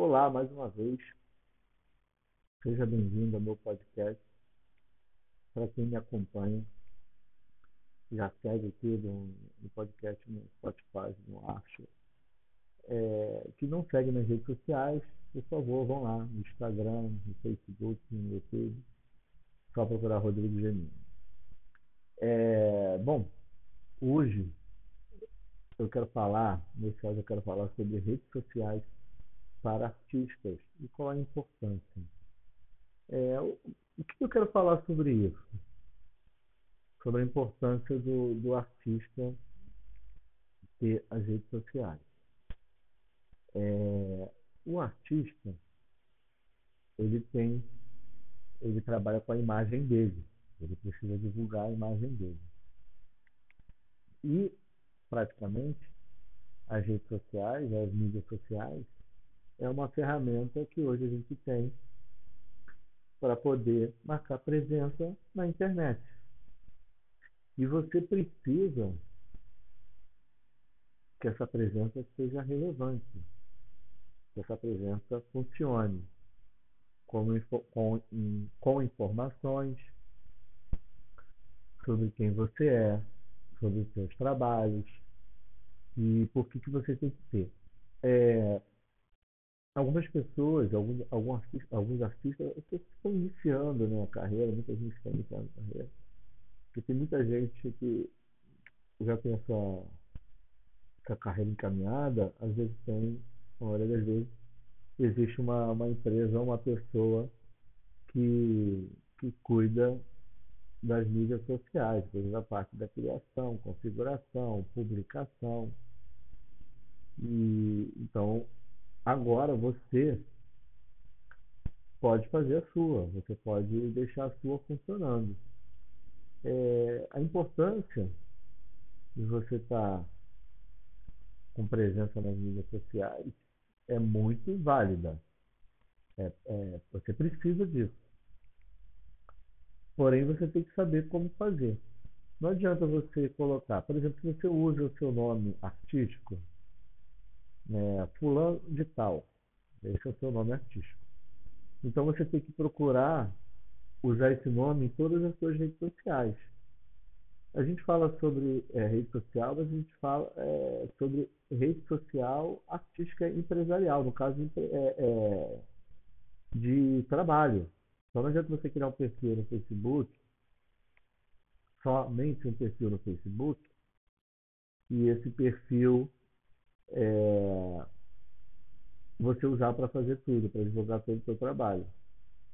Olá, mais uma vez. Seja bem-vindo ao meu podcast. Para quem me acompanha, já segue aqui no, no podcast no Spotify, no Archer. É, que não segue nas redes sociais, por favor, vão lá no Instagram, no Facebook, no YouTube. Só procurar Rodrigo Gemini. É, bom, hoje eu quero falar, nesse caso eu quero falar sobre redes sociais para artistas e qual a importância. É, o, que eu quero falar sobre isso? Sobre a importância do, do artista ter as redes sociais. É, o artista, ele tem, ele trabalha com a imagem dele. Ele precisa divulgar a imagem dele. E praticamente, as redes sociais, as mídias sociais, é uma ferramenta que hoje a gente tem para poder marcar presença na internet. E você precisa que essa presença seja relevante, que essa presença funcione com, com, com informações sobre quem você é, sobre os seus trabalhos e por que, que você tem que ter. É, algumas pessoas, alguns, alguns artistas, alguns artistas estão iniciando né, a carreira, muita gente está iniciando a carreira, porque tem muita gente que já tem essa, essa carreira encaminhada, às vezes tem, na maioria das vezes, existe uma, uma empresa, uma pessoa que, que cuida das mídias sociais, seja a parte da criação, configuração, publicação. E então agora você pode fazer a sua, você pode deixar a sua funcionando. É, a importância de você estar com presença nas mídias sociais é muito válida. É, é, você precisa disso. Porém, você tem que saber como fazer. Não adianta você colocar, por exemplo, se você usa o seu nome artístico, né, fulano de tal, esse é o seu nome artístico. Então você tem que procurar usar esse nome em todas as suas redes sociais. A gente fala sobre é, rede social, mas a gente fala é, sobre rede social artística empresarial, no caso é, é, de trabalho. Então não adianta você criar um perfil no Facebook, somente um perfil no Facebook, e esse perfil é, você usar para fazer tudo, para divulgar todo o seu trabalho.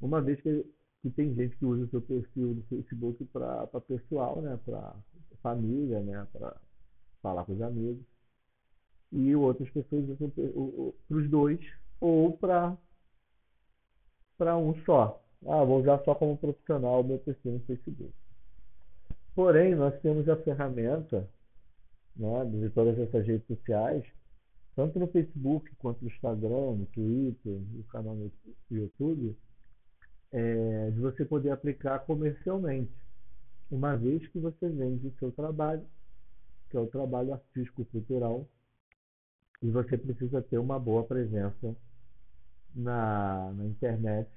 Uma vez que, que tem gente que usa o seu perfil no Facebook para pessoal, né, para família, né, para falar com os amigos, e outras pessoas usam para os dois ou para para um só. Ah, vou usar só como profissional o meu perfil no Facebook. Porém, nós temos a ferramenta né, de todas essas redes sociais, tanto no Facebook quanto no Instagram, no Twitter, no canal no YouTube, é, de você poder aplicar comercialmente, uma vez que você vende o seu trabalho, que é o trabalho artístico-cultural, e você precisa ter uma boa presença na, na internet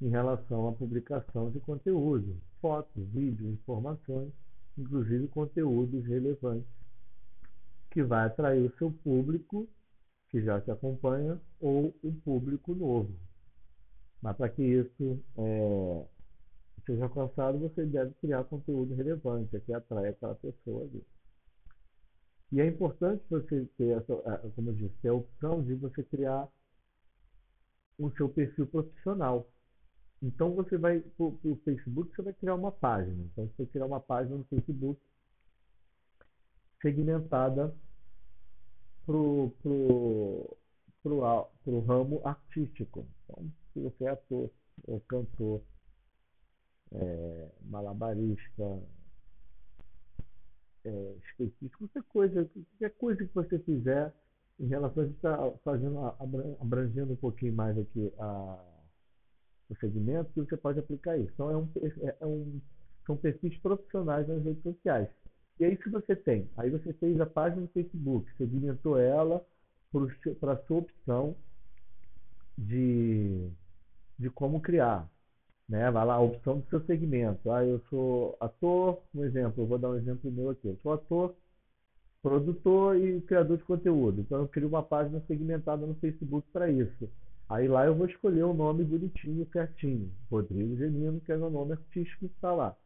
em relação à publicação de conteúdo, fotos, vídeos, informações, inclusive conteúdos relevantes, que vai atrair o seu público que já te acompanha ou um público novo. Mas para que isso é, seja alcançado, você deve criar conteúdo relevante, que atrai aquela pessoa ali. E é importante você ter, essa, como eu disse, a opção de você criar o seu perfil profissional. Então você vai para o Facebook, você vai criar uma página. Então você vai criar uma página no Facebook segmentada para o pro, pro, pro ramo artístico. Então, se você é ator, ou cantor, é, malabarista, é, skatista, qualquer coisa, qualquer coisa que você fizer em relação a está fazendo abrangendo um pouquinho mais aqui a o segmento que você pode aplicar isso. Então, é um, é, é um, são perfis profissionais nas redes sociais. E aí, se você tem, aí você fez a página no Facebook, segmentou ela para a sua opção de, de como criar. Né? Vai lá, a opção do seu segmento. Ah, eu sou ator, um exemplo, eu vou dar um exemplo meu aqui. Eu sou ator, produtor e criador de conteúdo. Então eu crio uma página segmentada no Facebook para isso. Aí lá eu vou escolher o um nome bonitinho, certinho. Rodrigo Genino, que é meu nome artístico que está lá.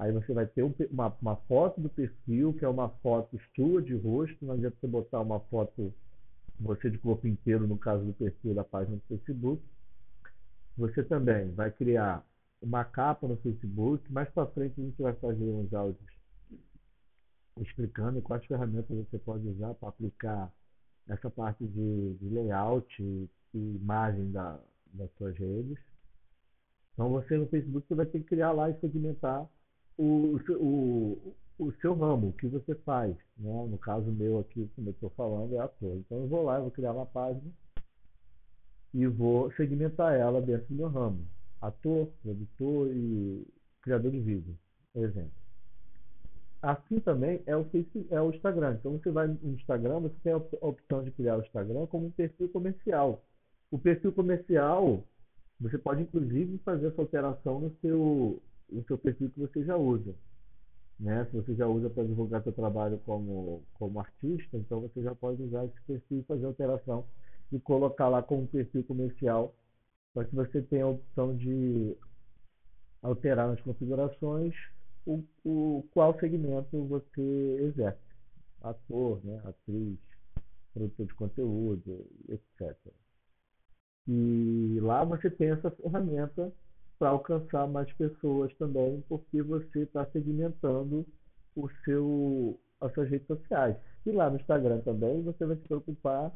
Aí você vai ter uma, uma foto do perfil, que é uma foto sua de rosto. Não adianta você botar uma foto você de corpo inteiro, no caso do perfil da página do Facebook. Você também vai criar uma capa no Facebook. Mais para frente a gente vai fazer uns áudios explicando quais ferramentas você pode usar para aplicar essa parte de, de layout e imagem da, das suas redes. Então você no Facebook você vai ter que criar lá e segmentar o, o, o seu ramo, o que você faz. Né? No caso meu aqui, como eu estou falando, é ator. Então eu vou lá, eu vou criar uma página e vou segmentar ela dentro do meu ramo. Ator, produtor e criador de vídeo, exemplo. Assim também é o, Facebook, é o Instagram. Então você vai no Instagram, você tem a opção de criar o Instagram como um perfil comercial. O perfil comercial, você pode inclusive fazer essa alteração no seu, no seu perfil que você já usa. Né? Se você já usa para divulgar seu trabalho como, como artista, então você já pode usar esse perfil e fazer alteração e colocar lá como perfil comercial para que você tenha a opção de alterar nas configurações o, o qual segmento você exerce. Ator, né? atriz, produtor de conteúdo, etc. E lá você tem essa ferramenta para alcançar mais pessoas também, porque você está segmentando o seu, as suas redes sociais. E lá no Instagram também você vai se preocupar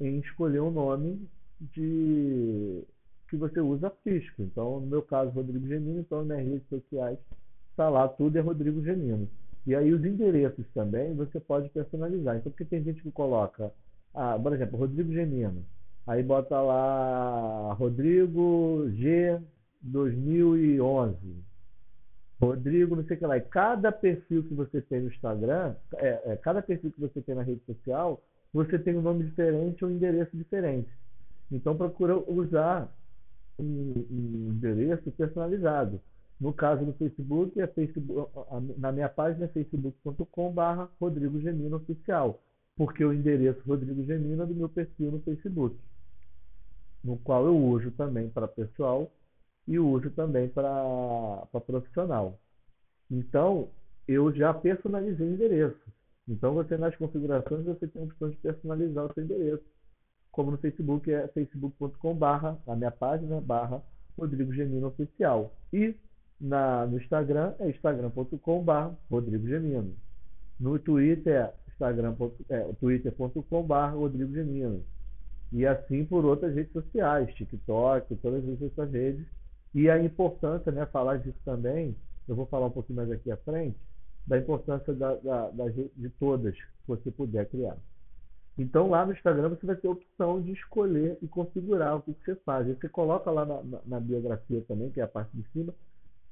em escolher um nome de que você usa artístico. Então, no meu caso, Rodrigo Gemino, então nas redes sociais está lá, tudo é Rodrigo Gemino. E aí os endereços também você pode personalizar. Então, porque tem gente que coloca, ah, por exemplo, Rodrigo Gemino. Aí bota lá Rodrigo G 2011. Rodrigo, não sei o que lá. E cada perfil que você tem no Instagram, é, é, cada perfil que você tem na rede social, você tem um nome diferente ou um endereço diferente. Então procura usar um, um endereço personalizado. No caso do Facebook, é Facebook na minha página é facebook.com.br Rodrigo Gemino Oficial, porque o endereço Rodrigo Gemino é do meu perfil no Facebook, no qual eu uso também para pessoal e uso também para profissional. Então, eu já personalizei o endereço. Então, você nas configurações, você tem a opção de personalizar o seu endereço. Como no Facebook, é facebook.com.br, a minha página, barra Rodrigo Gemino Oficial. E na, no Instagram é instagram.com.br Rodrigo Gemino. No Twitter é, instagram, é twitter.com.br Rodrigo Gemino. E assim por outras redes sociais, TikTok, todas essas redes. E a importância, né, falar disso também, eu vou falar um pouquinho mais aqui à frente, da importância da, da, da, de todas que você puder criar. Então lá no Instagram você vai ter a opção de escolher e configurar o que, que você faz. Você coloca lá na, na, na biografia também, que é a parte de cima,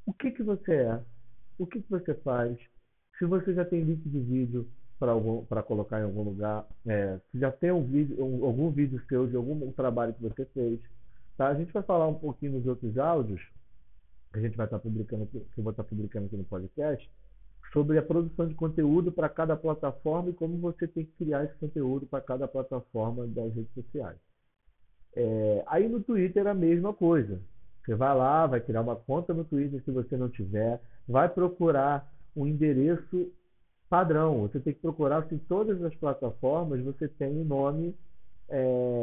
o que, que você é, o que, que você faz, se você já tem link de vídeo para colocar em algum lugar, é, se já tem um vídeo, um, algum vídeo seu de algum trabalho que você fez. Tá? A gente vai falar um pouquinho nos outros áudios, que a gente vai estar publicando, que eu vou estar publicando aqui no podcast, sobre a produção de conteúdo para cada plataforma e como você tem que criar esse conteúdo para cada plataforma das redes sociais. É, aí no Twitter a mesma coisa. Você vai lá, vai criar uma conta no Twitter se você não tiver, vai procurar um endereço padrão. Você tem que procurar se em todas as plataformas você tem um nome é,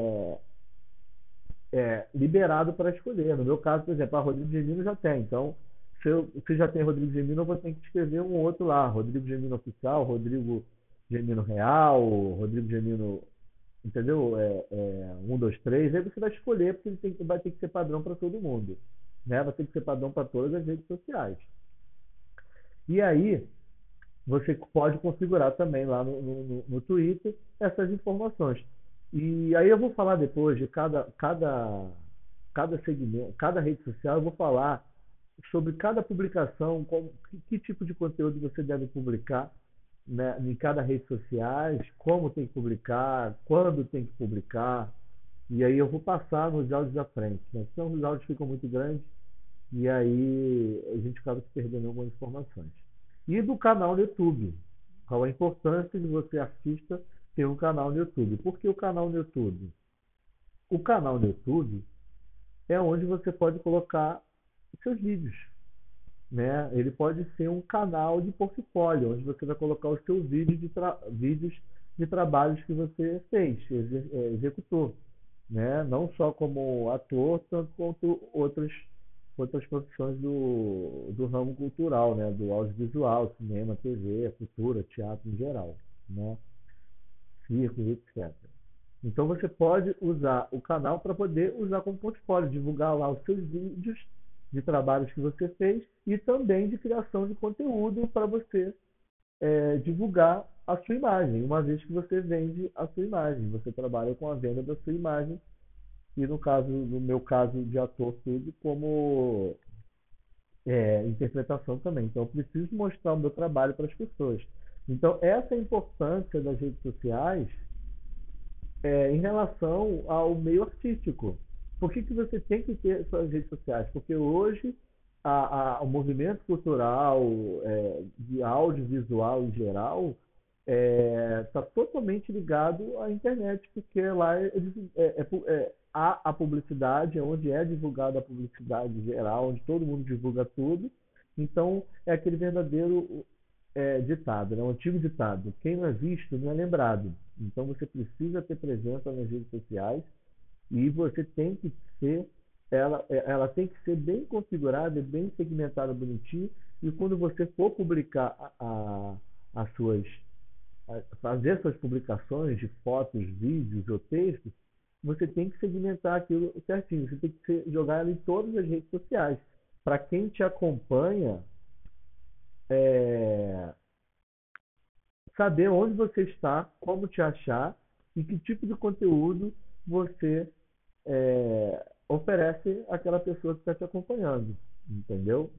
é, liberado para escolher. No meu caso, por exemplo, a Rodrigo Gemino já tem. Então, se, eu, se já tem Rodrigo Gemino, eu vou ter que escrever um outro lá. Rodrigo Gemino Oficial, Rodrigo Gemino Real, Rodrigo Gemino entendeu? É, é, um, dois, três, aí você vai escolher, porque ele tem, vai ter que ser padrão para todo mundo. Né? Vai ter que ser padrão para todas as redes sociais. E aí, você pode configurar também lá no, no, no Twitter essas informações. E aí eu vou falar depois de cada, cada, cada segmento, cada rede social, eu vou falar sobre cada publicação, como, que, que tipo de conteúdo você deve publicar né, em cada rede social, como tem que publicar, quando tem que publicar, E aí eu vou passar nos áudios à frente, né? Senão os áudios ficam muito grandes e aí a gente acaba se perdendo algumas informações. E do canal no YouTube. Qual a importância de você, artista, ter um canal no YouTube? Por que o canal no YouTube? O canal no YouTube é onde você pode colocar seus vídeos. Né? Ele pode ser um canal de portfólio, onde você vai colocar os seus vídeos de, vídeos de trabalhos que você fez, é, executou né? não só como ator, tanto quanto outras, outras profissões do, do ramo cultural, né? do audiovisual, cinema, TV, cultura, teatro em geral, né? Circos, etc. Então você pode usar o canal para poder usar como portfólio, divulgar lá os seus vídeos de trabalhos que você fez e também de criação de conteúdo para você é, divulgar a sua imagem, uma vez que você vende a sua imagem, você trabalha com a venda da sua imagem e no caso, no meu caso de ator tudo, como é, interpretação também. Então eu preciso mostrar o meu trabalho para as pessoas. Então essa é a importância das redes sociais é, em relação ao meio artístico. Por que, que você tem que ter suas redes sociais? Porque hoje a, a, o movimento cultural, é, de audiovisual em geral, está é, tá totalmente ligado à internet, porque lá é, é, é, há a publicidade, onde é divulgada a publicidade geral, onde todo mundo divulga tudo. Então, é aquele verdadeiro é, ditado, né? um antigo ditado: quem não é visto não é lembrado. Então, você precisa ter presença nas redes sociais e você tem que ser, ela, ela tem que ser bem configurada, bem segmentada, bonitinho. E quando você for publicar a, a, as suas fazer essas publicações de fotos, vídeos ou textos, você tem que segmentar aquilo certinho. Você tem que jogar em todas as redes sociais. Para quem te acompanha, é, saber onde você está, como te achar e que tipo de conteúdo você é, oferece àquela pessoa que está te acompanhando. Entendeu?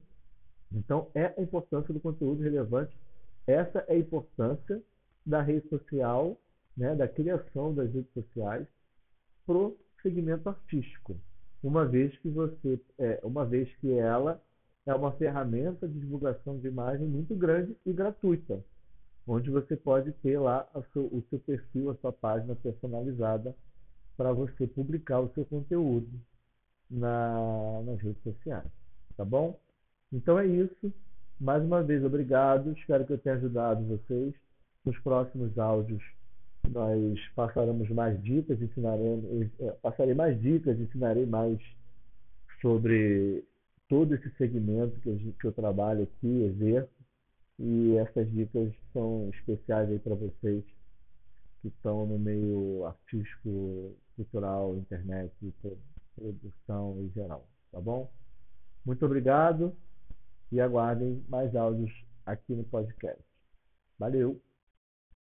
Então, é a importância do conteúdo relevante. Essa é a importância da rede social, né, da criação das redes sociais para o segmento artístico, uma vez que você, é, uma vez que ela é uma ferramenta de divulgação de imagem muito grande e gratuita, onde você pode ter lá seu, o seu perfil, a sua página personalizada para você publicar o seu conteúdo na, nas redes sociais, tá bom? Então é isso. Mais uma vez, obrigado. Espero que eu tenha ajudado vocês. Nos próximos áudios nós passaremos mais dicas, ensinaremos, é, passarei mais dicas, ensinarei mais sobre todo esse segmento que, eu, que eu trabalho aqui, exerço, e essas dicas são especiais aí para vocês que estão no meio artístico, cultural, internet, produção em geral, tá bom? Muito obrigado e aguardem mais áudios aqui no podcast. Valeu!